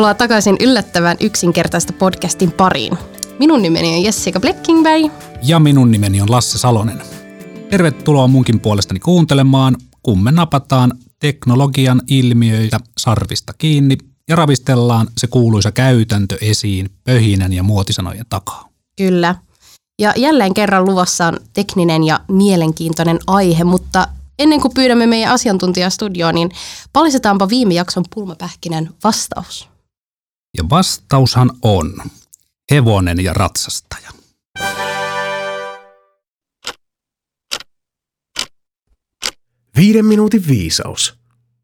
Tervetuloa takaisin yllättävän yksinkertaista podcastin pariin. Minun nimeni on Jessica Bleckingberg. Ja minun nimeni on Lasse Salonen. Tervetuloa munkin puolestani kuuntelemaan, kun me napataan teknologian ilmiöitä sarvista kiinni ja ravistellaan se kuuluisa käytäntö esiin pöhinän ja muotisanojen takaa. Kyllä. Ja jälleen kerran luvassa on tekninen ja mielenkiintoinen aihe, mutta ennen kuin pyydämme meidän asiantuntijastudioon, niin palisetaanpa viime jakson pulmapähkinän vastaus. Ja vastaushan on hevonen ja ratsastaja. Viiden minuutin viisaus.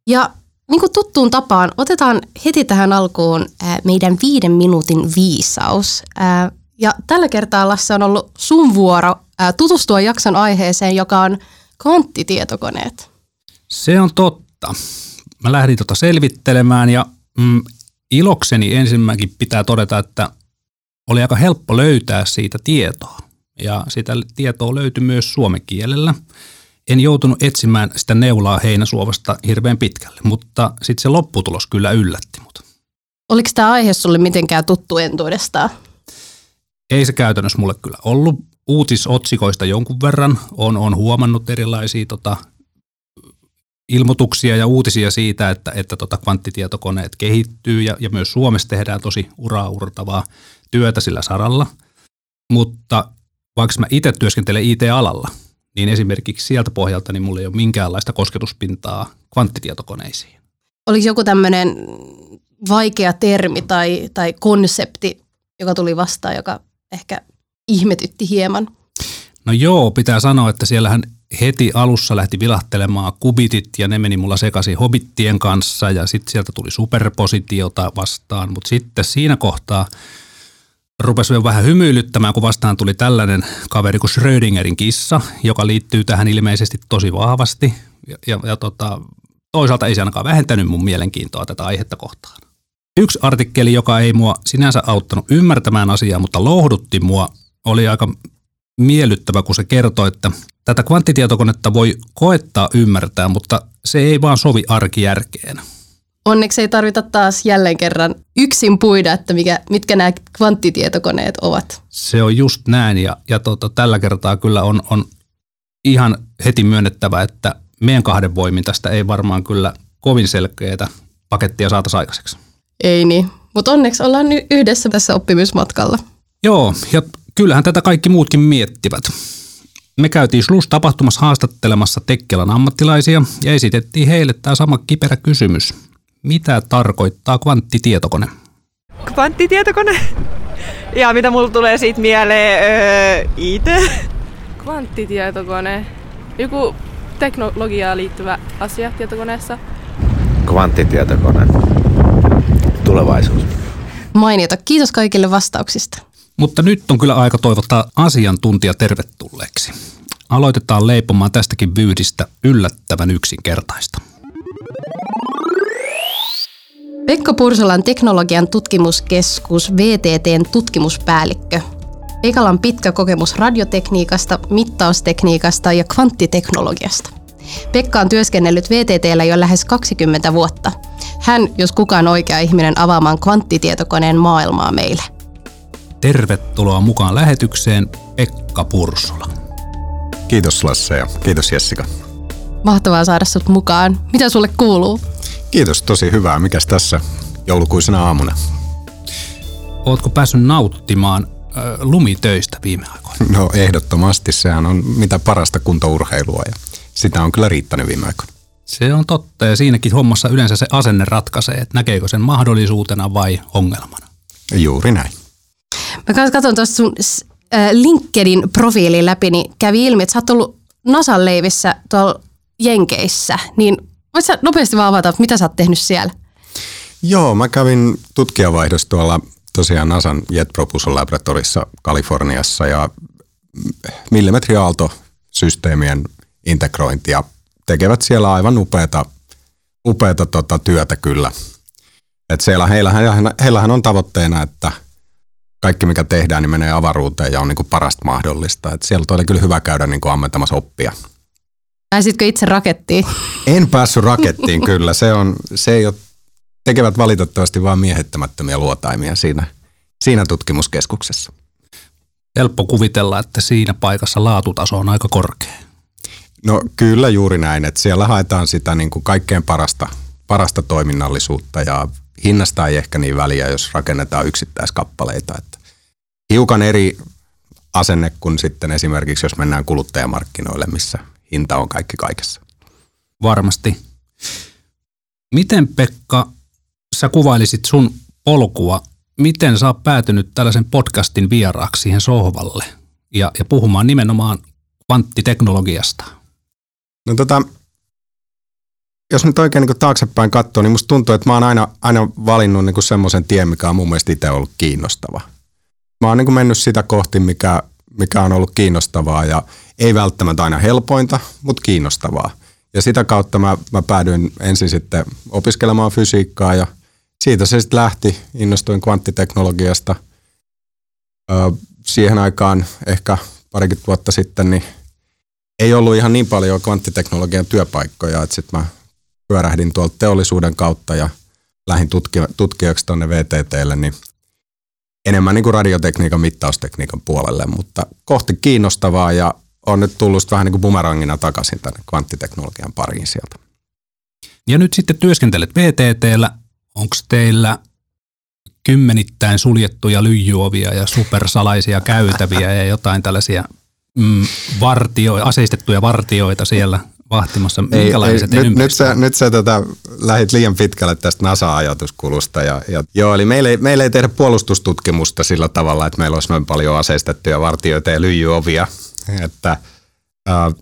Ja niin kuin tuttuun tapaan, otetaan heti tähän alkuun meidän viiden minuutin viisaus. Ja tällä kertaa Lasse on ollut sun vuoro tutustua jakson aiheeseen, joka on kvanttitietokoneet. Se on totta. Mä lähdin tota selvittelemään ja mm, ilokseni ensimmäkin pitää todeta, että oli aika helppo löytää siitä tietoa. Ja sitä tietoa löytyi myös suomen kielellä. En joutunut etsimään sitä neulaa heinäsuovasta hirveän pitkälle, mutta sitten se lopputulos kyllä yllätti mut. Oliko tämä aihe sulle mitenkään tuttu entuudestaan? Ei se käytännössä mulle kyllä ollut. Uutisotsikoista jonkun verran on, on huomannut erilaisia tota, ilmoituksia ja uutisia siitä, että, että tota kvanttitietokoneet kehittyy ja, ja myös Suomessa tehdään tosi uraa urtavaa työtä sillä saralla. Mutta vaikka mä itse työskentelen IT-alalla, niin esimerkiksi sieltä pohjalta niin mulla ei ole minkäänlaista kosketuspintaa kvanttitietokoneisiin. Oliko joku tämmöinen vaikea termi tai, tai konsepti, joka tuli vastaan, joka ehkä ihmetytti hieman? No joo, pitää sanoa, että siellähän heti alussa lähti vilahtelemaan kubitit ja ne meni mulla sekaisin hobittien kanssa ja sitten sieltä tuli superpositiota vastaan, mutta sitten siinä kohtaa rupesi vähän hymyilyttämään, kun vastaan tuli tällainen kaveri kuin Schrödingerin kissa, joka liittyy tähän ilmeisesti tosi vahvasti ja, ja, ja tota, toisaalta ei se ainakaan vähentänyt mun mielenkiintoa tätä aihetta kohtaan. Yksi artikkeli, joka ei mua sinänsä auttanut ymmärtämään asiaa, mutta lohdutti mua, oli aika miellyttävä, kun se kertoi, että tätä kvanttitietokonetta voi koettaa ymmärtää, mutta se ei vaan sovi arkijärkeen. Onneksi ei tarvita taas jälleen kerran yksin puida, että mikä, mitkä nämä kvanttitietokoneet ovat. Se on just näin ja, ja tota, tällä kertaa kyllä on, on ihan heti myönnettävä, että meidän kahden voimin tästä ei varmaan kyllä kovin selkeää pakettia saataisiin aikaiseksi. Ei niin, mutta onneksi ollaan nyt yhdessä tässä oppimismatkalla. Joo, ja kyllähän tätä kaikki muutkin miettivät. Me käytiin SLUS-tapahtumassa haastattelemassa Tekkelan ammattilaisia ja esitettiin heille tämä sama kiperä kysymys. Mitä tarkoittaa kvanttitietokone? Kvanttitietokone? Ja mitä mulla tulee siitä mieleen? Öö, IT? Kvanttitietokone. Joku teknologiaan liittyvä asia tietokoneessa. Kvanttitietokone. Tulevaisuus. Mainiota. Kiitos kaikille vastauksista. Mutta nyt on kyllä aika toivottaa asiantuntija tervetulleeksi. Aloitetaan leipomaan tästäkin vyydistä yllättävän yksinkertaista. Pekka Pursolan teknologian tutkimuskeskus VTTn tutkimuspäällikkö. Pekalla on pitkä kokemus radiotekniikasta, mittaustekniikasta ja kvanttiteknologiasta. Pekka on työskennellyt VTTllä jo lähes 20 vuotta. Hän, jos kukaan oikea ihminen avaamaan kvanttitietokoneen maailmaa meille. Tervetuloa mukaan lähetykseen Pekka Pursola. Kiitos Lasse ja kiitos Jessica. Mahtavaa saada sut mukaan. Mitä sulle kuuluu? Kiitos, tosi hyvää. Mikäs tässä joulukuisena aamuna? Ootko päässyt nauttimaan äh, lumitöistä viime aikoina? No ehdottomasti, sehän on mitä parasta kuntourheilua ja sitä on kyllä riittänyt viime aikoina. Se on totta ja siinäkin hommassa yleensä se asenne ratkaisee, että näkeekö sen mahdollisuutena vai ongelmana. Juuri näin. Mä kanssa katson tuosta sun LinkedIn profiilin läpi, niin kävi ilmi, että sä oot ollut Nasan leivissä tuolla Jenkeissä, niin voit sä nopeasti vaan avata, mitä sä oot tehnyt siellä? Joo, mä kävin tutkijavaihdossa tuolla tosiaan NASAn Jet Propulsion Laboratorissa Kaliforniassa ja millimetriaaltosysteemien integrointia tekevät siellä aivan upeata, upeata tota työtä kyllä. Et siellä heillähän, heillähän on tavoitteena, että kaikki mikä tehdään, niin menee avaruuteen ja on niin kuin parasta mahdollista. Et siellä oli kyllä hyvä käydä niin kuin ammentamassa oppia. Pääsitkö itse rakettiin? En päässyt rakettiin kyllä. Se, on, se ei ole tekevät valitettavasti vain miehittämättömiä luotaimia siinä, siinä tutkimuskeskuksessa. Helppo kuvitella, että siinä paikassa laatutaso on aika korkea. No kyllä juuri näin, että siellä haetaan sitä niin kuin kaikkein parasta, parasta toiminnallisuutta ja hinnasta ei ehkä niin väliä, jos rakennetaan yksittäiskappaleita. Että hiukan eri asenne kuin sitten esimerkiksi, jos mennään kuluttajamarkkinoille, missä hinta on kaikki kaikessa. Varmasti. Miten Pekka, sä kuvailisit sun polkua, miten sä oot päätynyt tällaisen podcastin vieraaksi siihen sohvalle ja, ja puhumaan nimenomaan kvanttiteknologiasta? No tota, jos nyt oikein niin taaksepäin katsoo, niin musta tuntuu, että mä oon aina, aina valinnut niin semmoisen tien, mikä on mun mielestä itse ollut kiinnostava. Mä oon niin mennyt sitä kohti, mikä, mikä on ollut kiinnostavaa ja ei välttämättä aina helpointa, mutta kiinnostavaa. Ja sitä kautta mä, mä päädyin ensin sitten opiskelemaan fysiikkaa ja siitä se sitten lähti. Innostuin kvanttiteknologiasta. Öö, siihen aikaan ehkä parikymmentä vuotta sitten niin ei ollut ihan niin paljon kvanttiteknologian työpaikkoja, että sitten mä pyörähdin tuolta teollisuuden kautta ja lähdin tutki- tutkijaksi tuonne VTTlle, niin enemmän niin kuin radiotekniikan, mittaustekniikan puolelle, mutta kohti kiinnostavaa ja on nyt tullut vähän niin kuin bumerangina takaisin tänne kvanttiteknologian pariin sieltä. Ja nyt sitten työskentelet VTTllä. Onko teillä kymmenittäin suljettuja lyijyovia ja supersalaisia käytäviä ja jotain tällaisia mm, vartio, aseistettuja vartioita siellä vahtimassa? Minkälaiset ei, ei, nyt, nyt sä, nyt sä tota, lähit liian pitkälle tästä NASA-ajatuskulusta. Ja, ja, joo, eli meillä ei, meillä ei tehdä puolustustutkimusta sillä tavalla, että meillä olisi noin paljon aseistettuja vartioita ja lyijyovia. Että äh,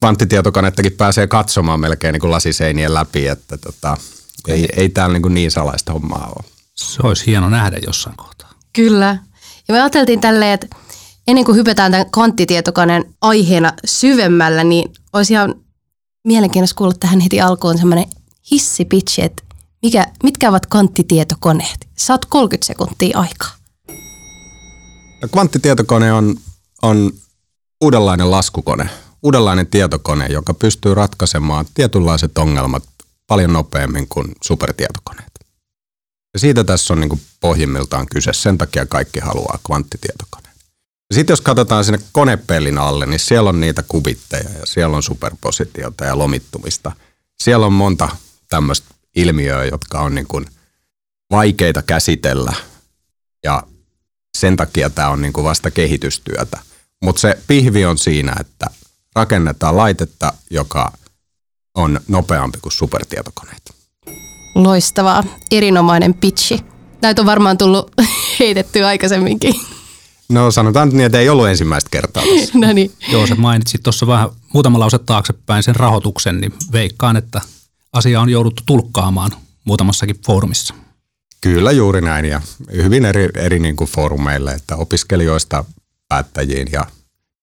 kvanttitietokonettakin pääsee katsomaan melkein niin kuin lasiseinien läpi, että tota, ei, ei täällä niin, kuin niin salaista hommaa ole. Se olisi hieno nähdä jossain kohtaa. Kyllä. Ja me ajateltiin tälleen, että ennen kuin hypätään tämän kvanttitietokoneen aiheena syvemmällä, niin olisi ihan mielenkiintoista kuulla tähän heti alkuun semmoinen hissipitchi, että mikä, mitkä ovat kvanttitietokoneet? Saat 30 sekuntia aikaa. No, kvanttitietokone on, on uudenlainen laskukone, uudenlainen tietokone, joka pystyy ratkaisemaan tietynlaiset ongelmat paljon nopeammin kuin supertietokoneet. Ja siitä tässä on niin pohjimmiltaan kyse. Sen takia kaikki haluaa kvanttitietokoneen. Sitten jos katsotaan sinne konepellin alle, niin siellä on niitä kubitteja ja siellä on superpositiota ja lomittumista. Siellä on monta tämmöistä ilmiöä, jotka on niin kuin vaikeita käsitellä ja sen takia tämä on niin kuin vasta kehitystyötä. Mutta se pihvi on siinä, että rakennetaan laitetta, joka on nopeampi kuin supertietokoneet. Loistavaa. Erinomainen pitchi. Näitä on varmaan tullut heitettyä aikaisemminkin. No sanotaan nyt niin, että ei ollut ensimmäistä kertaa tässä. no niin. Joo, se mainitsit tuossa vähän muutama lause taaksepäin sen rahoituksen, niin veikkaan, että asia on jouduttu tulkkaamaan muutamassakin foorumissa. Kyllä juuri näin ja hyvin eri, eri niin kuin foorumeille, että opiskelijoista päättäjiin ja,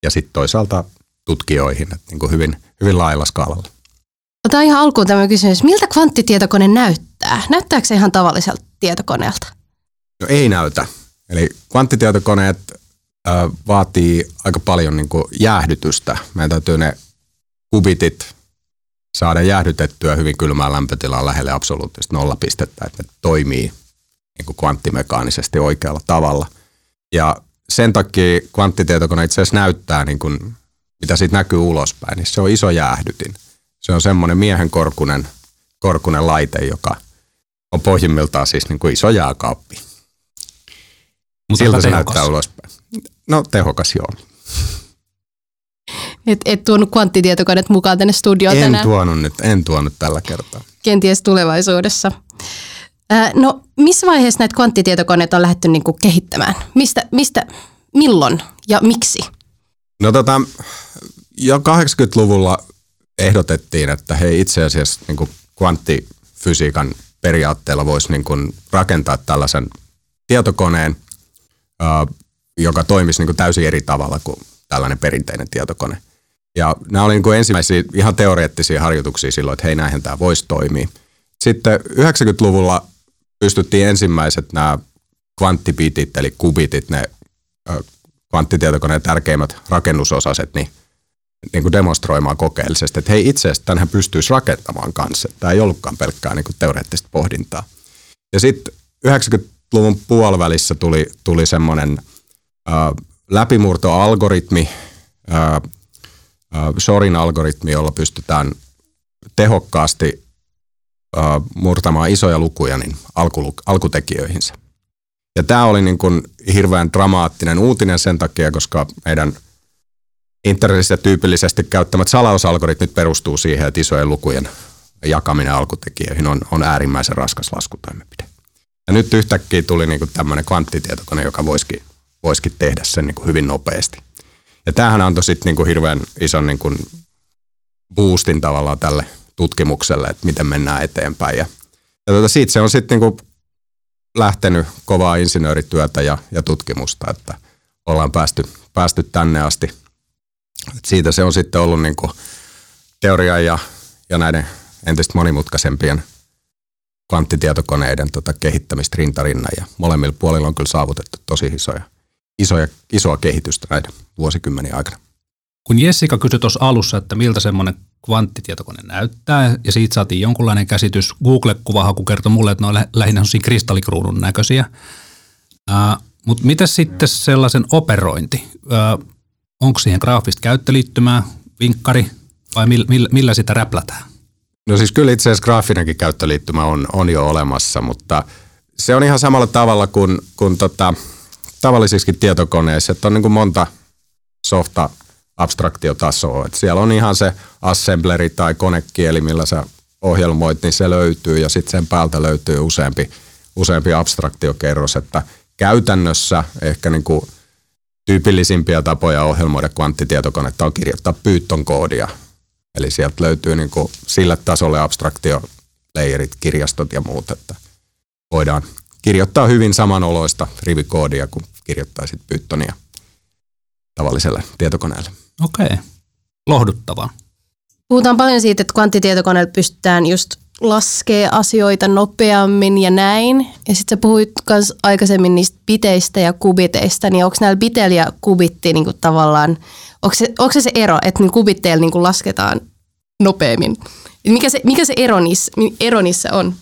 ja sitten toisaalta tutkijoihin, että niin kuin hyvin, hyvin laajalla skaalalla. Otetaan ihan alkuun tämä kysymys, miltä kvanttitietokone näyttää? Näyttääkö se ihan tavalliselta tietokoneelta? No ei näytä. Eli kvanttitietokoneet vaatii aika paljon niin kuin jäähdytystä. Meidän täytyy ne kubitit saada jäähdytettyä hyvin kylmään lämpötilaan lähelle absoluuttista nollapistettä, että ne toimii niin kuin kvanttimekaanisesti oikealla tavalla. Ja sen takia kvanttitietokone itse asiassa näyttää, niin kuin, mitä siitä näkyy ulospäin, niin se on iso jäähdytin. Se on semmoinen miehen korkunen, korkunen laite, joka on pohjimmiltaan siis niin kuin iso jääkaappi. Mutta Siltä se näyttää ulospäin. No tehokas joo. Et, et tuonut kvanttitietokoneet mukaan tänne studioon en tänään. tuonut nyt, en tuonut tällä kertaa. Kenties tulevaisuudessa. Ää, no missä vaiheessa näitä kvanttitietokoneita on lähdetty niinku kehittämään? Mistä, mistä, milloin ja miksi? No tota, jo 80-luvulla ehdotettiin, että hei itse asiassa niin kuin kvanttifysiikan periaatteella voisi niin kuin rakentaa tällaisen tietokoneen, joka toimisi niin kuin täysin eri tavalla kuin tällainen perinteinen tietokone. Ja nämä oli niin ensimmäisiä ihan teoreettisia harjoituksia silloin, että hei näinhän tämä voisi toimia. Sitten 90-luvulla pystyttiin ensimmäiset nämä kvanttibitit eli kubitit, ne kvanttitietokoneen tärkeimmät rakennusosaset, niin, niin kuin demonstroimaan kokeellisesti, että hei itse asiassa tämähän pystyisi rakentamaan kanssa. Tämä ei ollutkaan pelkkää niin kuin teoreettista pohdintaa. Ja sitten 90-luvun puolivälissä tuli, tuli semmoinen äh, läpimurtoalgoritmi, äh, äh, Shorin algoritmi, jolla pystytään tehokkaasti äh, murtamaan isoja lukuja niin alku, alkutekijöihinsä. Ja tämä oli niin kuin hirveän dramaattinen uutinen sen takia, koska meidän internetissä tyypillisesti käyttämät salausalgoritmit perustuu siihen, että isojen lukujen jakaminen alkutekijöihin on, on äärimmäisen raskas laskutoimenpide. Ja nyt yhtäkkiä tuli niin kuin tämmöinen kvanttitietokone, joka voisikin, voisikin tehdä sen niin kuin hyvin nopeasti. Ja tämähän antoi sitten niin kuin hirveän ison niin kuin boostin tavallaan tälle tutkimukselle, että miten mennään eteenpäin. Ja, ja tuota, siitä se on sitten niin lähtenyt kovaa insinöörityötä ja, ja tutkimusta, että ollaan päästy, päästy tänne asti. Et siitä se on sitten ollut niin kuin teorian ja, ja näiden entistä monimutkaisempien kvanttitietokoneiden tota kehittämistä rintarinnan ja molemmilla puolilla on kyllä saavutettu tosi isoja, isoja, isoa kehitystä näiden vuosikymmeniä aikana. Kun Jessica kysyi tuossa alussa, että miltä semmoinen kvanttitietokone näyttää, ja siitä saatiin jonkunlainen käsitys. Google-kuvahaku kertoi mulle, että ne on lä- lähinnä kristallikruunun näköisiä. Mutta mitä sitten sellaisen operointi? Ää, onko siihen graafista käyttöliittymää, vinkkari, vai millä, millä, millä sitä räplätään? No siis kyllä itse asiassa graafinenkin käyttöliittymä on, on jo olemassa, mutta se on ihan samalla tavalla kuin, kuin tota, tavallisissakin tietokoneissa, että on niin kuin monta softa abstraktiotasoa. Et siellä on ihan se assembleri tai konekieli, millä sä ohjelmoit, niin se löytyy ja sitten sen päältä löytyy useampi, useampi abstraktiokerros, että käytännössä ehkä niin kuin tyypillisimpiä tapoja ohjelmoida kvanttitietokonetta on kirjoittaa Python koodia. Eli sieltä löytyy niin kuin sille tasolle abstraktioleirit, kirjastot ja muut, että voidaan kirjoittaa hyvin samanoloista rivikoodia, kun kirjoittaisit Pythonia tavalliselle tietokoneelle. Okei, okay. lohduttavaa. Puhutaan paljon siitä, että kvanttitietokoneella pystytään just laskee asioita nopeammin ja näin. Ja sitten sä puhuit myös aikaisemmin niistä biteistä ja kubiteista, niin onko näillä biteillä ja kubitti niin kuin tavallaan, onko se, onko se se ero, että niin kubitteilla niin kuin lasketaan nopeammin? Mikä se, mikä se ero, niissä, ero niissä on?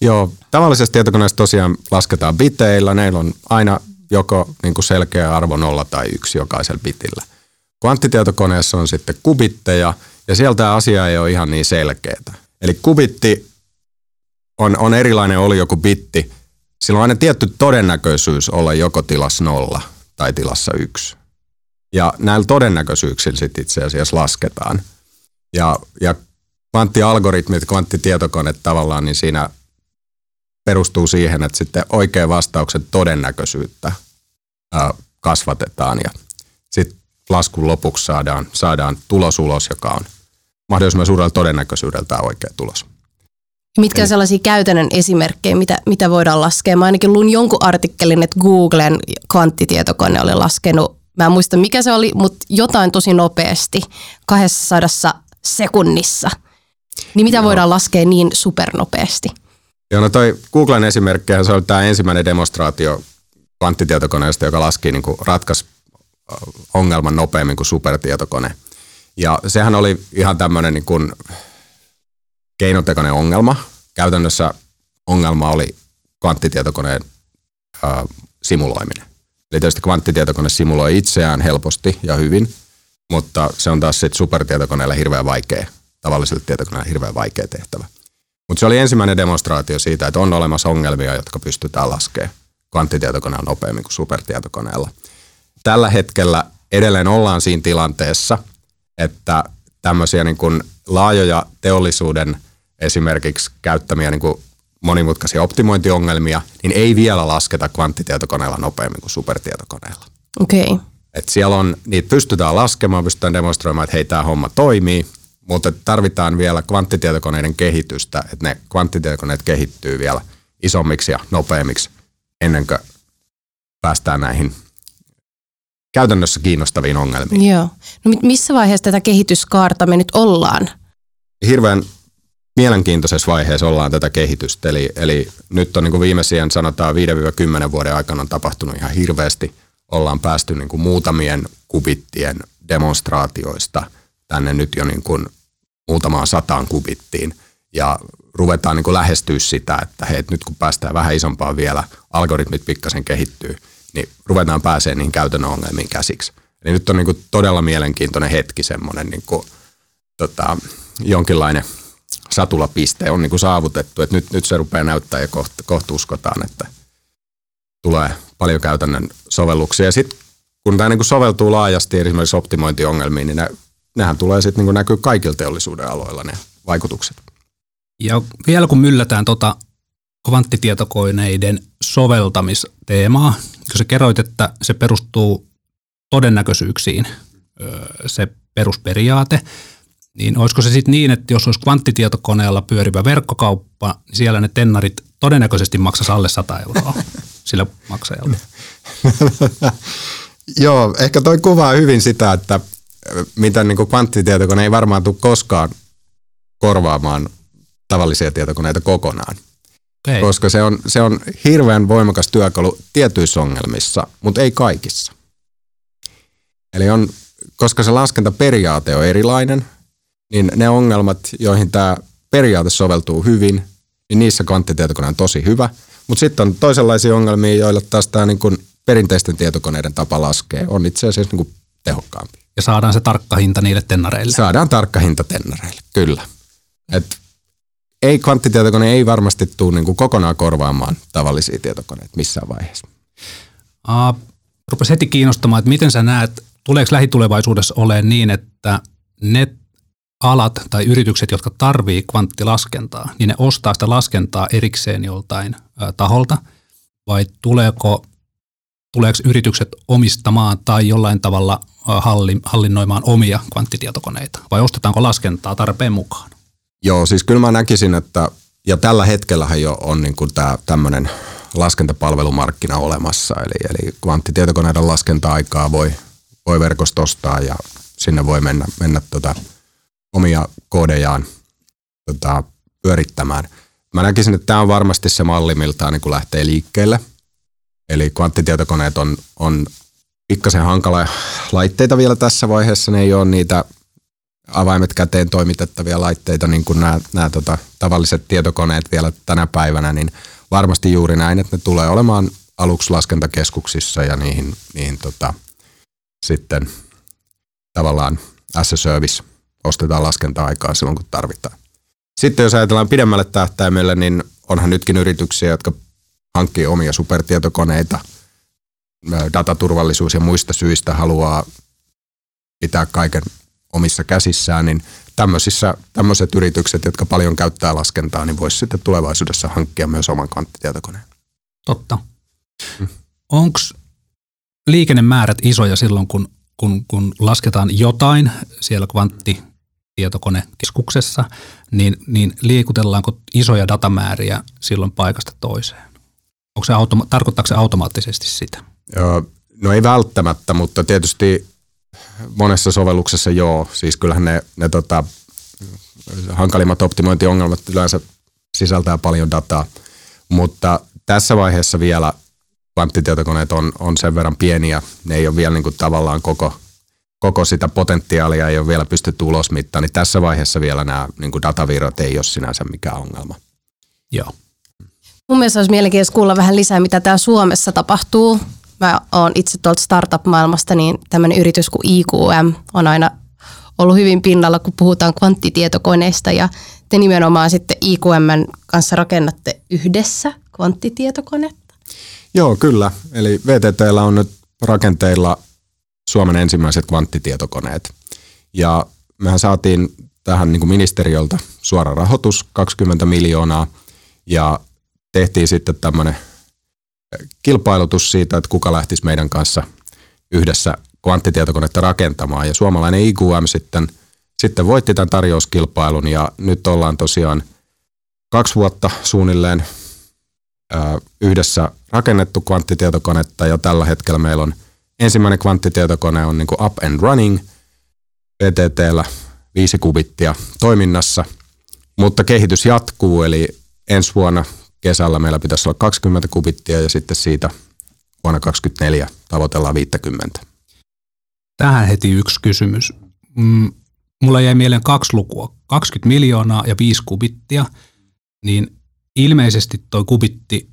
Joo, tavallisessa tietokoneessa tosiaan lasketaan biteillä. Neillä on aina joko niin kuin selkeä arvo 0 tai 1 jokaisella bitillä. Kvanttitietokoneessa on sitten kubitteja, ja sieltä asia ei ole ihan niin selkeää. Eli kubitti on, on erilainen oli joku bitti. Sillä on aina tietty todennäköisyys olla joko tilassa nolla tai tilassa yksi. Ja näillä todennäköisyyksillä sitten itse asiassa lasketaan. Ja, ja kvanttialgoritmit, kvanttitietokoneet tavallaan, niin siinä perustuu siihen, että sitten oikean vastauksen todennäköisyyttä ää, kasvatetaan ja sitten laskun lopuksi saadaan, saadaan tulos ulos, joka on mahdollisimman suurella todennäköisyydellä tämä oikea tulos. Mitkä on sellaisia käytännön esimerkkejä, mitä, mitä voidaan laskea? Mä ainakin luin jonkun artikkelin, että Googlen kvanttitietokone oli laskenut, mä en muista mikä se oli, mutta jotain tosi nopeasti, 200 sekunnissa. Niin mitä Joo. voidaan laskea niin supernopeasti? Joo, no toi Googlen esimerkki, se oli tämä ensimmäinen demonstraatio kvanttitietokoneesta, joka laski niin ratkaisi ongelman nopeammin kuin supertietokone. Ja sehän oli ihan tämmöinen niin kuin keinotekoinen ongelma. Käytännössä ongelma oli kvanttitietokoneen äh, simuloiminen. Eli tietysti kvanttitietokone simuloi itseään helposti ja hyvin, mutta se on taas sitten supertietokoneelle hirveän vaikea, tavalliselle tietokoneelle hirveän vaikea tehtävä. Mutta se oli ensimmäinen demonstraatio siitä, että on olemassa ongelmia, jotka pystytään laskemaan kvanttitietokoneella nopeammin kuin supertietokoneella. Tällä hetkellä edelleen ollaan siinä tilanteessa, että tämmöisiä niin kuin laajoja teollisuuden esimerkiksi käyttämiä niin kuin monimutkaisia optimointiongelmia, niin ei vielä lasketa kvanttitietokoneella nopeammin kuin supertietokoneella. Okei. Okay. Et siellä on, niitä pystytään laskemaan, pystytään demonstroimaan, että hei, tämä homma toimii, mutta tarvitaan vielä kvanttitietokoneiden kehitystä, että ne kvanttitietokoneet kehittyy vielä isommiksi ja nopeammiksi ennen kuin päästään näihin käytännössä kiinnostaviin ongelmiin. Joo. No missä vaiheessa tätä kehityskaarta me nyt ollaan? Hirveän mielenkiintoisessa vaiheessa ollaan tätä kehitystä. Eli, eli nyt on niin kuin viimeisien sanotaan 5-10 vuoden aikana on tapahtunut ihan hirveästi. Ollaan päästy niin kuin muutamien kubittien demonstraatioista tänne nyt jo niin kuin muutamaan sataan kubittiin. Ja ruvetaan niin kuin lähestyä sitä, että hei, nyt kun päästään vähän isompaan vielä, algoritmit pikkasen kehittyy, niin ruvetaan pääsee niihin käytännön ongelmiin käsiksi. Eli nyt on niin kuin todella mielenkiintoinen hetki, semmoinen niin kuin, tota, jonkinlainen satulapiste on niin kuin saavutettu, että nyt, nyt se rupeaa näyttää ja kohta, kohta uskotaan, että tulee paljon käytännön sovelluksia. Ja sitten kun tämä niin kuin soveltuu laajasti esimerkiksi optimointiongelmiin, niin ne, nehän tulee sitten niin näkyy kaikilla teollisuuden aloilla ne vaikutukset. Ja vielä kun myllätään tota kvanttitietokoneiden soveltamisteemaa, kun sä kerroit, että se perustuu todennäköisyyksiin, se perusperiaate, niin olisiko se sitten niin, että jos olisi kvanttitietokoneella pyörivä verkkokauppa, niin siellä ne tennarit todennäköisesti maksaisi alle 100 euroa sillä maksajalle? Joo, ehkä toi kuvaa hyvin sitä, että mitä niin kvanttitietokone ei varmaan tule koskaan korvaamaan tavallisia tietokoneita kokonaan. Okay. Koska se on, se on hirveän voimakas työkalu tietyissä ongelmissa, mutta ei kaikissa. Eli on, koska se laskentaperiaate on erilainen, niin ne ongelmat, joihin tämä periaate soveltuu hyvin, niin niissä kvanttitietokone on tosi hyvä. Mutta sitten on toisenlaisia ongelmia, joilla taas tämä niin kun perinteisten tietokoneiden tapa laskee, on itse asiassa niin tehokkaampi. Ja saadaan se tarkka hinta niille tennareille. Saadaan tarkka hinta tennareille, kyllä. Et ei kvanttitietokone ei varmasti tule niin kuin kokonaan korvaamaan tavallisia tietokoneita missään vaiheessa. Uh, rupesi heti kiinnostamaan, että miten sä näet, tuleeko lähitulevaisuudessa olemaan niin, että ne alat tai yritykset, jotka tarvii kvanttilaskentaa, niin ne ostaa sitä laskentaa erikseen joltain ä, taholta, vai tuleeko, tuleeko yritykset omistamaan tai jollain tavalla hallinnoimaan omia kvanttitietokoneita, vai ostetaanko laskentaa tarpeen mukaan? Joo, siis kyllä mä näkisin, että ja tällä hetkellähän jo on niin kuin tämä tämmöinen laskentapalvelumarkkina olemassa, eli, eli kvanttitietokoneiden laskenta-aikaa voi, voi verkostostaa ja sinne voi mennä, mennä tota, omia koodejaan tota, pyörittämään. Mä näkisin, että tämä on varmasti se malli, miltä niin kuin lähtee liikkeelle. Eli kvanttitietokoneet on, on pikkasen hankala laitteita vielä tässä vaiheessa. Ne ei ole niitä avaimet käteen toimitettavia laitteita, niin kuin nämä, nämä tota, tavalliset tietokoneet vielä tänä päivänä, niin varmasti juuri näin, että ne tulee olemaan aluksi laskentakeskuksissa ja niihin, niihin tota, sitten tavallaan as service ostetaan laskenta-aikaa silloin, kun tarvitaan. Sitten jos ajatellaan pidemmälle tähtäimelle, niin onhan nytkin yrityksiä, jotka hankkii omia supertietokoneita, dataturvallisuus ja muista syistä haluaa pitää kaiken omissa käsissään, niin tämmöisissä, tämmöiset yritykset, jotka paljon käyttää laskentaa, niin voisi sitten tulevaisuudessa hankkia myös oman kvanttitietokoneen. Totta. Hmm. Onko liikennemäärät isoja silloin, kun, kun, kun lasketaan jotain siellä kvanttitietokonekeskuksessa, niin, niin liikutellaanko isoja datamääriä silloin paikasta toiseen? Onko se automa- tarkoittaako se automaattisesti sitä? Joo, no ei välttämättä, mutta tietysti monessa sovelluksessa joo. Siis kyllähän ne, ne tota, hankalimmat optimointiongelmat yleensä sisältää paljon dataa, mutta tässä vaiheessa vielä kvanttitietokoneet on, on sen verran pieniä, ne ei ole vielä niin kuin tavallaan koko, koko sitä potentiaalia ei ole vielä pystytty ulosmittaan, niin tässä vaiheessa vielä nämä niin kuin datavirrat ei ole sinänsä mikään ongelma. Joo. Mun mielestä olisi mielenkiintoista kuulla vähän lisää, mitä täällä Suomessa tapahtuu mä oon itse tuolta startup-maailmasta, niin tämmöinen yritys kuin IQM on aina ollut hyvin pinnalla, kun puhutaan kvanttitietokoneista ja te nimenomaan sitten IQM kanssa rakennatte yhdessä kvanttitietokonetta. Joo, kyllä. Eli VTTllä on nyt rakenteilla Suomen ensimmäiset kvanttitietokoneet. Ja mehän saatiin tähän niin kuin ministeriöltä suora rahoitus 20 miljoonaa ja tehtiin sitten tämmöinen kilpailutus siitä, että kuka lähtisi meidän kanssa yhdessä kvanttitietokonetta rakentamaan. Ja suomalainen IQM sitten, sitten voitti tämän tarjouskilpailun ja nyt ollaan tosiaan kaksi vuotta suunnilleen yhdessä rakennettu kvanttitietokonetta ja tällä hetkellä meillä on ensimmäinen kvanttitietokone on niin kuin up and running PTTllä viisi kubittia toiminnassa, mutta kehitys jatkuu eli ensi vuonna kesällä meillä pitäisi olla 20 kubittia ja sitten siitä vuonna 2024 tavoitellaan 50. Tähän heti yksi kysymys. Mm, mulla jäi mieleen kaksi lukua, 20 miljoonaa ja 5 kubittia. niin ilmeisesti toi kubitti,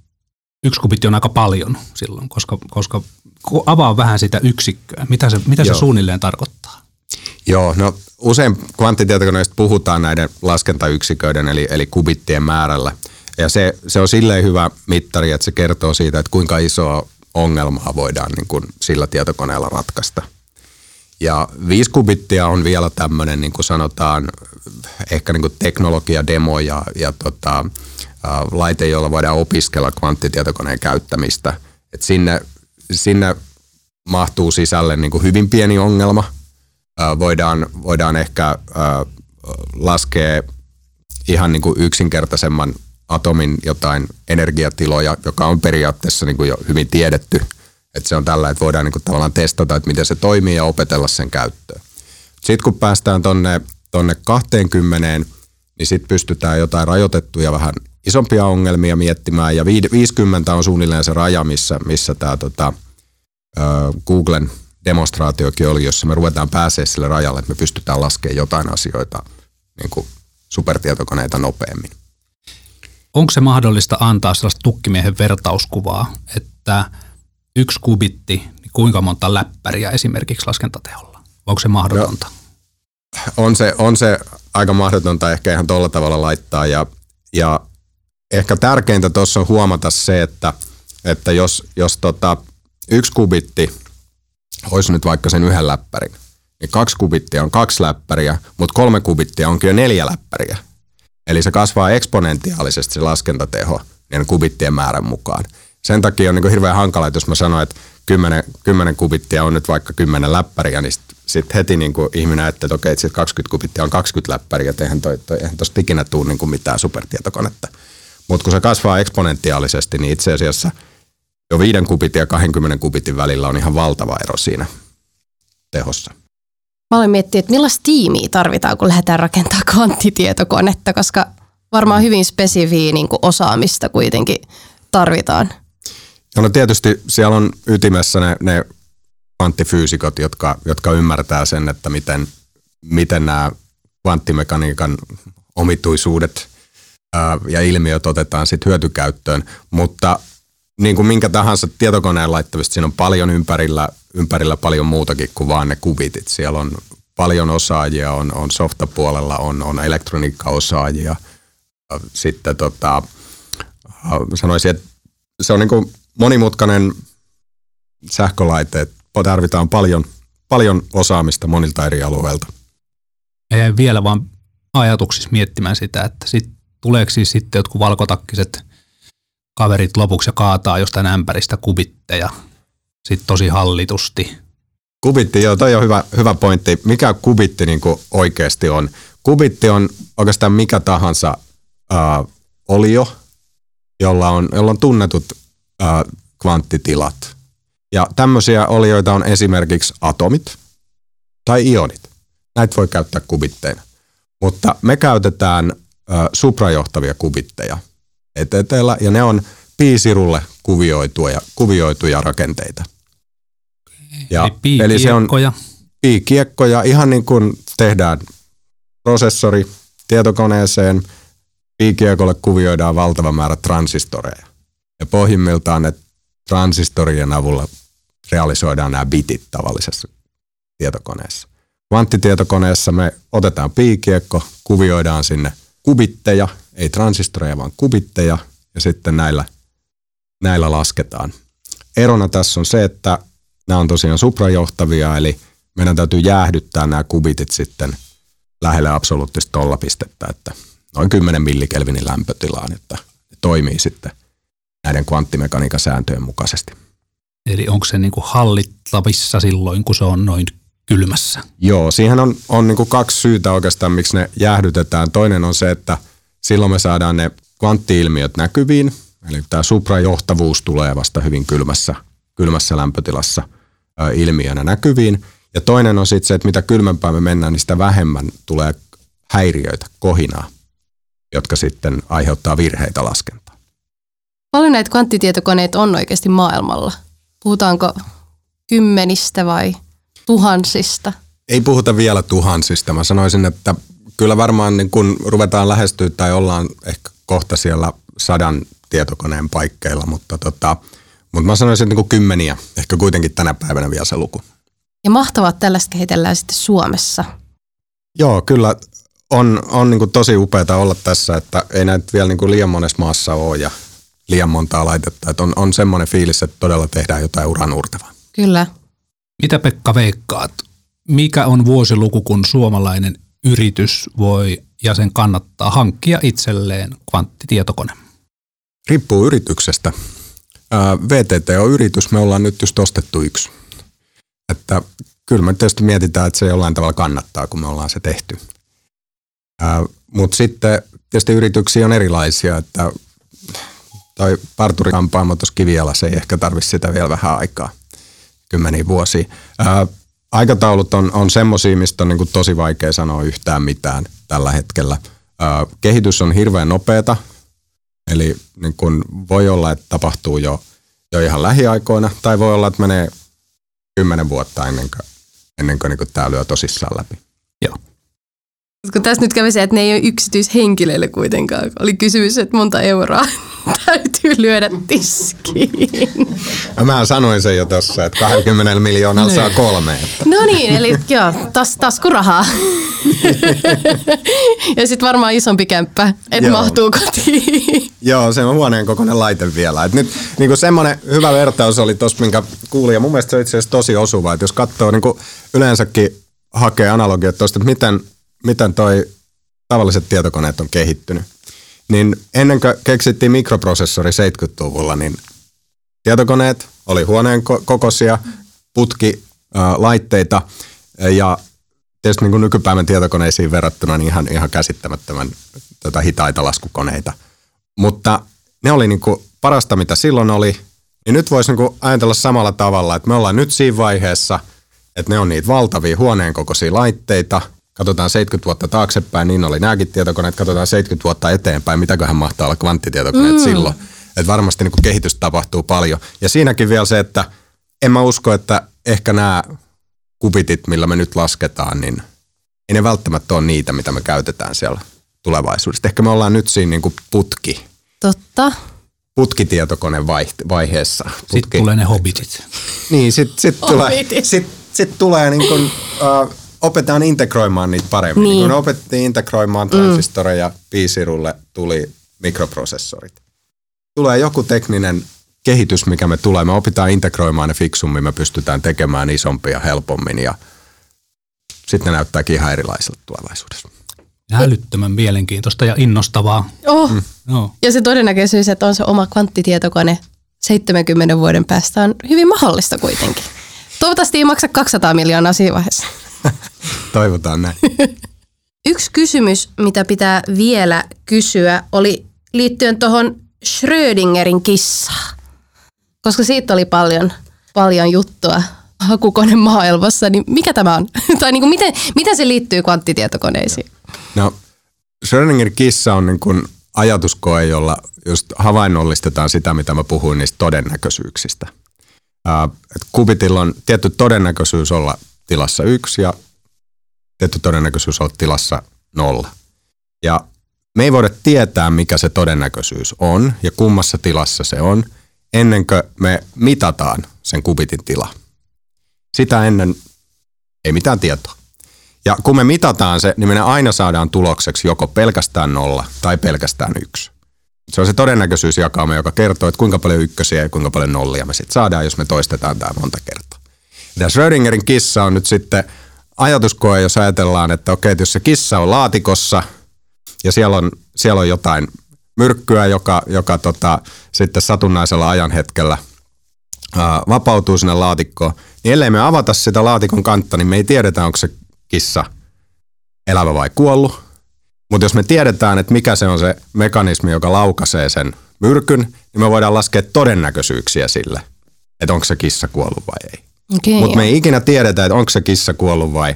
yksi kubitti on aika paljon silloin, koska, koska avaa vähän sitä yksikköä. Mitä se, mitä se suunnilleen tarkoittaa? Joo, no usein kvanttitietokoneista puhutaan näiden laskentayksiköiden eli, eli kubittien määrällä. Ja se, se on silleen hyvä mittari, että se kertoo siitä, että kuinka isoa ongelmaa voidaan niin kuin sillä tietokoneella ratkaista. Ja 5 kubittia on vielä tämmöinen, niin kuin sanotaan, ehkä niin kuin teknologiademo ja, ja tota, ä, laite, jolla voidaan opiskella kvanttitietokoneen käyttämistä. Et sinne, sinne mahtuu sisälle niin kuin hyvin pieni ongelma. Ä, voidaan, voidaan ehkä ä, laskea ihan niin kuin yksinkertaisemman atomin jotain energiatiloja, joka on periaatteessa niin kuin jo hyvin tiedetty. Että se on tällä, että voidaan niin kuin tavallaan testata, että miten se toimii ja opetella sen käyttöön. Sitten kun päästään tonne, tonne 20, niin sitten pystytään jotain rajoitettuja vähän isompia ongelmia miettimään. Ja 50 on suunnilleen se raja, missä, missä tämä tota, Googlen demonstraatiokin oli, jossa me ruvetaan pääsee sille rajalle, että me pystytään laskemaan jotain asioita niin kuin supertietokoneita nopeammin onko se mahdollista antaa sellaista tukkimiehen vertauskuvaa, että yksi kubitti, niin kuinka monta läppäriä esimerkiksi laskentateholla? Onko se mahdotonta? No, on, se, on se aika mahdotonta ehkä ihan tuolla tavalla laittaa ja, ja ehkä tärkeintä tuossa on huomata se, että, että jos, jos tota, yksi kubitti olisi nyt vaikka sen yhden läppärin, niin kaksi kubittia on kaksi läppäriä, mutta kolme kubittia onkin jo neljä läppäriä. Eli se kasvaa eksponentiaalisesti se laskentateho niin kubittien määrän mukaan. Sen takia on niin hirveän hankala, että jos mä sanon, että 10, 10 kubittia on nyt vaikka 10 läppäriä, niin sitten sit heti niin kuin ihminen ajattelee, että okei, että 20 kubittia on 20 läppäriä, että eihän, toi, toi, eihän tosta ikinä tule niin kuin mitään supertietokonetta. Mutta kun se kasvaa eksponentiaalisesti, niin itse asiassa jo 5 kubitin ja 20 kubitin välillä on ihan valtava ero siinä tehossa. Mä olen miettinyt, että millaista tiimiä tarvitaan, kun lähdetään rakentamaan kvanttitietokonetta, koska varmaan hyvin spesifiä niin kuin osaamista kuitenkin tarvitaan. Ja no tietysti siellä on ytimessä ne, ne kvanttifyysikot, jotka, jotka ymmärtää sen, että miten, miten nämä kvanttimekaniikan omituisuudet ää, ja ilmiöt otetaan sitten hyötykäyttöön. Mutta niin kuin minkä tahansa tietokoneen laittavista, siinä on paljon ympärillä, ympärillä paljon muutakin kuin vaan ne kubitit. Siellä on paljon osaajia, on, on softapuolella, on, on elektroniikkaosaajia. Sitten tota, sanoisin, että se on niin kuin monimutkainen sähkölaite, että tarvitaan paljon, paljon osaamista monilta eri alueilta. Jäin vielä vaan ajatuksissa miettimään sitä, että sit, tuleeko siis sitten jotkut valkotakkiset kaverit lopuksi ja kaataa jostain ämpäristä kubitteja sitten tosi hallitusti. Kubitti, joo, toi on hyvä, hyvä pointti. Mikä kubitti niin oikeasti on? Kubitti on oikeastaan mikä tahansa ää, olio, jolla on, jolla on tunnetut ää, kvanttitilat. Ja tämmöisiä olioita on esimerkiksi atomit tai ionit. Näitä voi käyttää kubitteina. Mutta me käytetään ää, suprajohtavia kubitteja – eteellä, ja ne on piisirulle kuvioituja, kuvioituja rakenteita. Ja, eli, eli se on piikiekkoja, ihan niin kuin tehdään prosessori tietokoneeseen, piikiekolle kuvioidaan valtava määrä transistoreja. Ja pohjimmiltaan ne transistorien avulla realisoidaan nämä bitit tavallisessa tietokoneessa. Kvanttitietokoneessa me otetaan piikiekko, kuvioidaan sinne kubitteja, ei transistoreja, vaan kubitteja, ja sitten näillä, näillä lasketaan. Erona tässä on se, että nämä on tosiaan suprajohtavia, eli meidän täytyy jäähdyttää nämä kubitit sitten lähelle absoluuttista tollapistettä, että noin 10 millikelvinin lämpötilaan, että ne toimii sitten näiden kvanttimekaniikan sääntöjen mukaisesti. Eli onko se niin kuin hallittavissa silloin, kun se on noin kylmässä? Joo, siihen on, on niin kuin kaksi syytä oikeastaan, miksi ne jäähdytetään. Toinen on se, että silloin me saadaan ne kvanttiilmiöt näkyviin, eli tämä suprajohtavuus tulee vasta hyvin kylmässä, kylmässä lämpötilassa ä, ilmiönä näkyviin. Ja toinen on sitten se, että mitä kylmempään me mennään, niin sitä vähemmän tulee häiriöitä, kohinaa, jotka sitten aiheuttaa virheitä laskentaa. Paljon näitä kvanttitietokoneita on oikeasti maailmalla? Puhutaanko kymmenistä vai tuhansista? Ei puhuta vielä tuhansista. Mä sanoisin, että kyllä varmaan niin kun ruvetaan lähestyä tai ollaan ehkä kohta siellä sadan tietokoneen paikkeilla, mutta, tota, mutta mä sanoisin, että niin kuin kymmeniä, ehkä kuitenkin tänä päivänä vielä se luku. Ja mahtavaa, että tällaista kehitellään sitten Suomessa. Joo, kyllä on, on niin kuin tosi upeaa olla tässä, että ei näitä vielä niin kuin liian monessa maassa ole ja liian montaa laitetta. Että on, on semmoinen fiilis, että todella tehdään jotain uranurtavaa. Kyllä. Mitä Pekka veikkaat? Mikä on vuosiluku, kun suomalainen yritys voi ja sen kannattaa hankkia itselleen kvanttitietokone? Riippuu yrityksestä. VTT on yritys, me ollaan nyt just ostettu yksi. Että kyllä me tietysti mietitään, että se jollain tavalla kannattaa, kun me ollaan se tehty. Mutta sitten tietysti yrityksiä on erilaisia, että tai parturikampaamo tuossa kivialassa ei ehkä tarvitse sitä vielä vähän aikaa, kymmeniä vuosia. Aikataulut on, on semmoisia, mistä on niin kuin tosi vaikea sanoa yhtään mitään tällä hetkellä. Ää, kehitys on hirveän nopeata, eli niin kuin voi olla, että tapahtuu jo, jo ihan lähiaikoina, tai voi olla, että menee kymmenen vuotta ennen kuin, ennen kuin, niin kuin tämä lyö tosissaan läpi. Joo. Kun tässä nyt kävi se, että ne ei ole yksityishenkilöille kuitenkaan. Oli kysymys, että monta euroa täytyy lyödä tiskiin. Ja mä sanoin sen jo tuossa, että 20 miljoonalla saa kolme. Että. No niin, eli joo, tas, taskurahaa. ja sitten varmaan isompi kämppä, että mahtuu kotiin. Joo, se on huoneen kokoinen laite vielä. Et nyt niin semmoinen hyvä vertaus oli tuossa, minkä kuulin, ja mun mielestä se on itse asiassa tosi osuva, että jos katsoo niin yleensäkin hakee analogia tuosta, että miten, miten toi tavalliset tietokoneet on kehittynyt. Niin ennen kuin keksittiin mikroprosessori 70-luvulla, niin tietokoneet oli huoneen ko- kokoisia, putki, ää, laitteita ja tietysti niin kuin nykypäivän tietokoneisiin verrattuna niin ihan, ihan käsittämättömän tota, hitaita laskukoneita. Mutta ne oli niin kuin parasta, mitä silloin oli. Niin nyt voisi niin ajatella samalla tavalla, että me ollaan nyt siinä vaiheessa, että ne on niitä valtavia huoneen kokoisia laitteita. Katsotaan 70 vuotta taaksepäin, niin oli nämäkin tietokoneet. Katsotaan 70 vuotta eteenpäin, mitäköhän mahtaa olla kvanttitietokoneet mm. silloin. Että varmasti niin kehitys tapahtuu paljon. Ja siinäkin vielä se, että en mä usko, että ehkä nämä kubitit, millä me nyt lasketaan, niin ei ne välttämättä ole niitä, mitä me käytetään siellä tulevaisuudessa. Ehkä me ollaan nyt siinä niin kuin putki, Totta. putkitietokone vaiheessa. Putki. Sitten tulee ne hobbitit. Niin, sitten sit tulee, sit, sit tulee niin kuin, uh, opetetaan integroimaan niitä paremmin. Niin. Niin. Kun opettiin integroimaan transistoreja, piisirulle tuli mikroprosessorit. Tulee joku tekninen kehitys, mikä me tulee. Me opitaan integroimaan ne fiksummin, me pystytään tekemään isompia helpommin ja sitten ne näyttääkin ihan erilaiselta tulevaisuudessa. Älyttömän mielenkiintoista ja innostavaa. Oh. Mm. Joo. Ja se todennäköisyys, että on se oma kvanttitietokone 70 vuoden päästä on hyvin mahdollista kuitenkin. Toivottavasti ei maksa 200 miljoonaa siinä vaiheessa. Toivotaan näin. Yksi kysymys, mitä pitää vielä kysyä, oli liittyen tuohon Schrödingerin kissaan. Koska siitä oli paljon, paljon juttua hakukone maailmassa, niin mikä tämä on? tai niin kuin miten, miten se liittyy kvanttitietokoneisiin? No, Schrödingerin kissa on niin kuin ajatuskoe, jolla just havainnollistetaan sitä, mitä mä puhuin niistä todennäköisyyksistä. Ää, et kubitilla on tietty todennäköisyys olla tilassa yksi ja tietty todennäköisyys olla tilassa nolla. Ja me ei voida tietää, mikä se todennäköisyys on ja kummassa tilassa se on, ennen kuin me mitataan sen kubitin tila. Sitä ennen ei mitään tietoa. Ja kun me mitataan se, niin me aina saadaan tulokseksi joko pelkästään nolla tai pelkästään yksi. Se on se todennäköisyysjakauma, joka kertoo, että kuinka paljon ykkösiä ja kuinka paljon nollia me sitten saadaan, jos me toistetaan tämä monta kertaa. Ja Schrödingerin kissa on nyt sitten ajatuskoe, jos ajatellaan, että okei, jos se kissa on laatikossa ja siellä on, siellä on jotain myrkkyä, joka, joka tota, sitten satunnaisella ajanhetkellä ää, vapautuu sinne laatikkoon, niin ellei me avata sitä laatikon kantta, niin me ei tiedetä, onko se kissa elävä vai kuollut. Mutta jos me tiedetään, että mikä se on se mekanismi, joka laukaisee sen myrkyn, niin me voidaan laskea todennäköisyyksiä sille, että onko se kissa kuollut vai ei. Okay, Mutta me ei ikinä tiedetä, että onko se kissa kuollut vai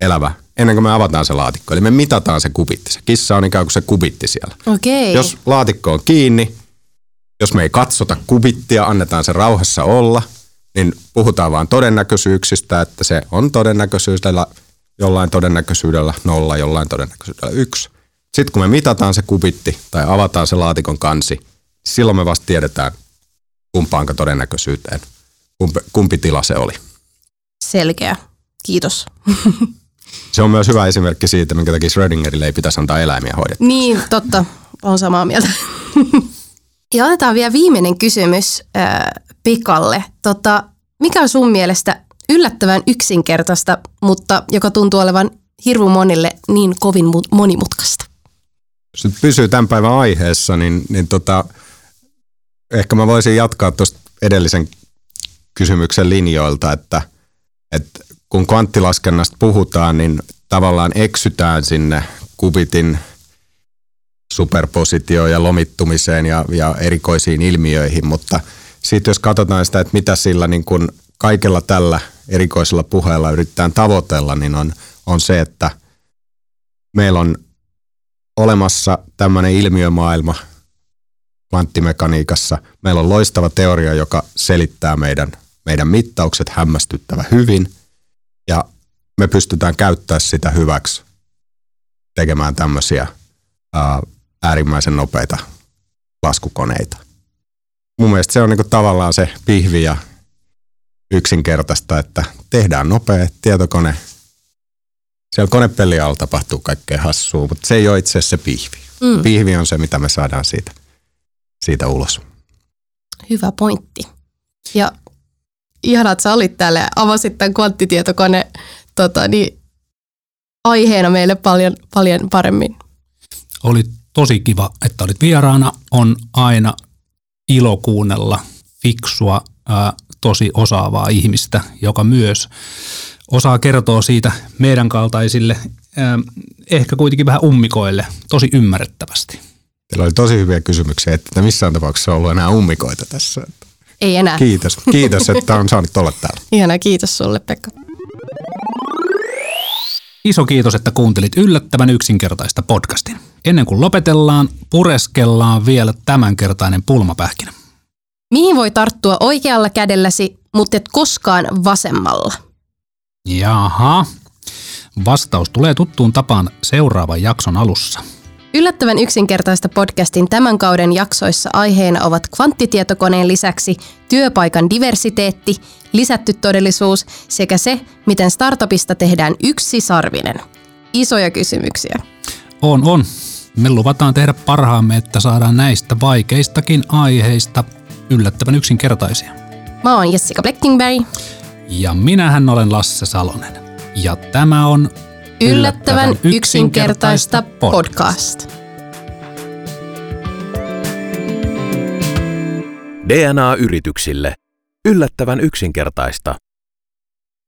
elävä, ennen kuin me avataan se laatikko. Eli me mitataan se kubitti. Se kissa on ikään kuin se kubitti siellä. Okei. Jos laatikko on kiinni, jos me ei katsota kubittia, annetaan se rauhassa olla, niin puhutaan vaan todennäköisyyksistä, että se on todennäköisyydellä, jollain todennäköisyydellä nolla, jollain todennäköisyydellä yksi. Sitten kun me mitataan se kubitti tai avataan se laatikon kansi, silloin me vasta tiedetään kumpaanko todennäköisyyteen, kumpi, kumpi tila se oli. Selkeä. Kiitos. Se on myös hyvä esimerkki siitä, minkä takia Schrödingerille ei pitäisi antaa eläimiä hoidettua. Niin, totta. On samaa mieltä. ja otetaan vielä viimeinen kysymys äh, Pikalle. Tota, mikä on sun mielestä yllättävän yksinkertaista, mutta joka tuntuu olevan hirvu monille niin kovin mu- monimutkaista? Jos nyt pysyy tämän päivän aiheessa, niin, niin tota, ehkä mä voisin jatkaa tuosta edellisen kysymyksen linjoilta, että, että kun kvanttilaskennasta puhutaan, niin tavallaan eksytään sinne kubitin superpositioon ja lomittumiseen ja, ja erikoisiin ilmiöihin, mutta sitten jos katsotaan sitä, että mitä sillä niin kun kaikella tällä erikoisella puheella yritetään tavoitella, niin on, on se, että meillä on olemassa tämmöinen ilmiömaailma kvanttimekaniikassa. Meillä on loistava teoria, joka selittää meidän, meidän mittaukset hämmästyttävä hyvin ja me pystytään käyttämään sitä hyväksi tekemään tämmöisiä ää, äärimmäisen nopeita laskukoneita. Mun mielestä se on niinku tavallaan se pihvi ja yksinkertaista, että tehdään nopea tietokone. Siellä konepeli alla tapahtuu kaikkea hassua, mutta se ei ole itse asiassa se pihvi. Mm. Pihvi on se, mitä me saadaan siitä, siitä ulos. Hyvä pointti. Ja ihanaa, että sä olit täällä ja avasit tämän kvanttitietokone tota, niin, aiheena meille paljon, paljon paremmin. Oli tosi kiva, että olit vieraana. On aina ilo kuunnella fiksua, ää, tosi osaavaa ihmistä, joka myös osaa kertoa siitä meidän kaltaisille, ää, ehkä kuitenkin vähän ummikoille, tosi ymmärrettävästi. Teillä oli tosi hyviä kysymyksiä, että missään tapauksessa on ollut enää ummikoita tässä. Ei enää. Kiitos, kiitos että on saanut olla täällä. Ihanaa, kiitos sulle Pekka. Iso kiitos, että kuuntelit yllättävän yksinkertaista podcastin. Ennen kuin lopetellaan, pureskellaan vielä tämänkertainen pulmapähkinä. Mihin voi tarttua oikealla kädelläsi, mutta et koskaan vasemmalla? Jaha. Vastaus tulee tuttuun tapaan seuraavan jakson alussa. Yllättävän yksinkertaista podcastin tämän kauden jaksoissa aiheena ovat kvanttitietokoneen lisäksi työpaikan diversiteetti, lisätty todellisuus sekä se, miten startupista tehdään yksi sarvinen. Isoja kysymyksiä. On, on. Me luvataan tehdä parhaamme, että saadaan näistä vaikeistakin aiheista yllättävän yksinkertaisia. Mä oon Jessica Bleckingberg. Ja minähän olen Lasse Salonen. Ja tämä on Yllättävän yksinkertaista podcast. DNA-yrityksille. Yllättävän yksinkertaista.